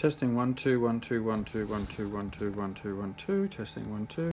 Testing one two one two one two one two one two one two one two. Testing one two.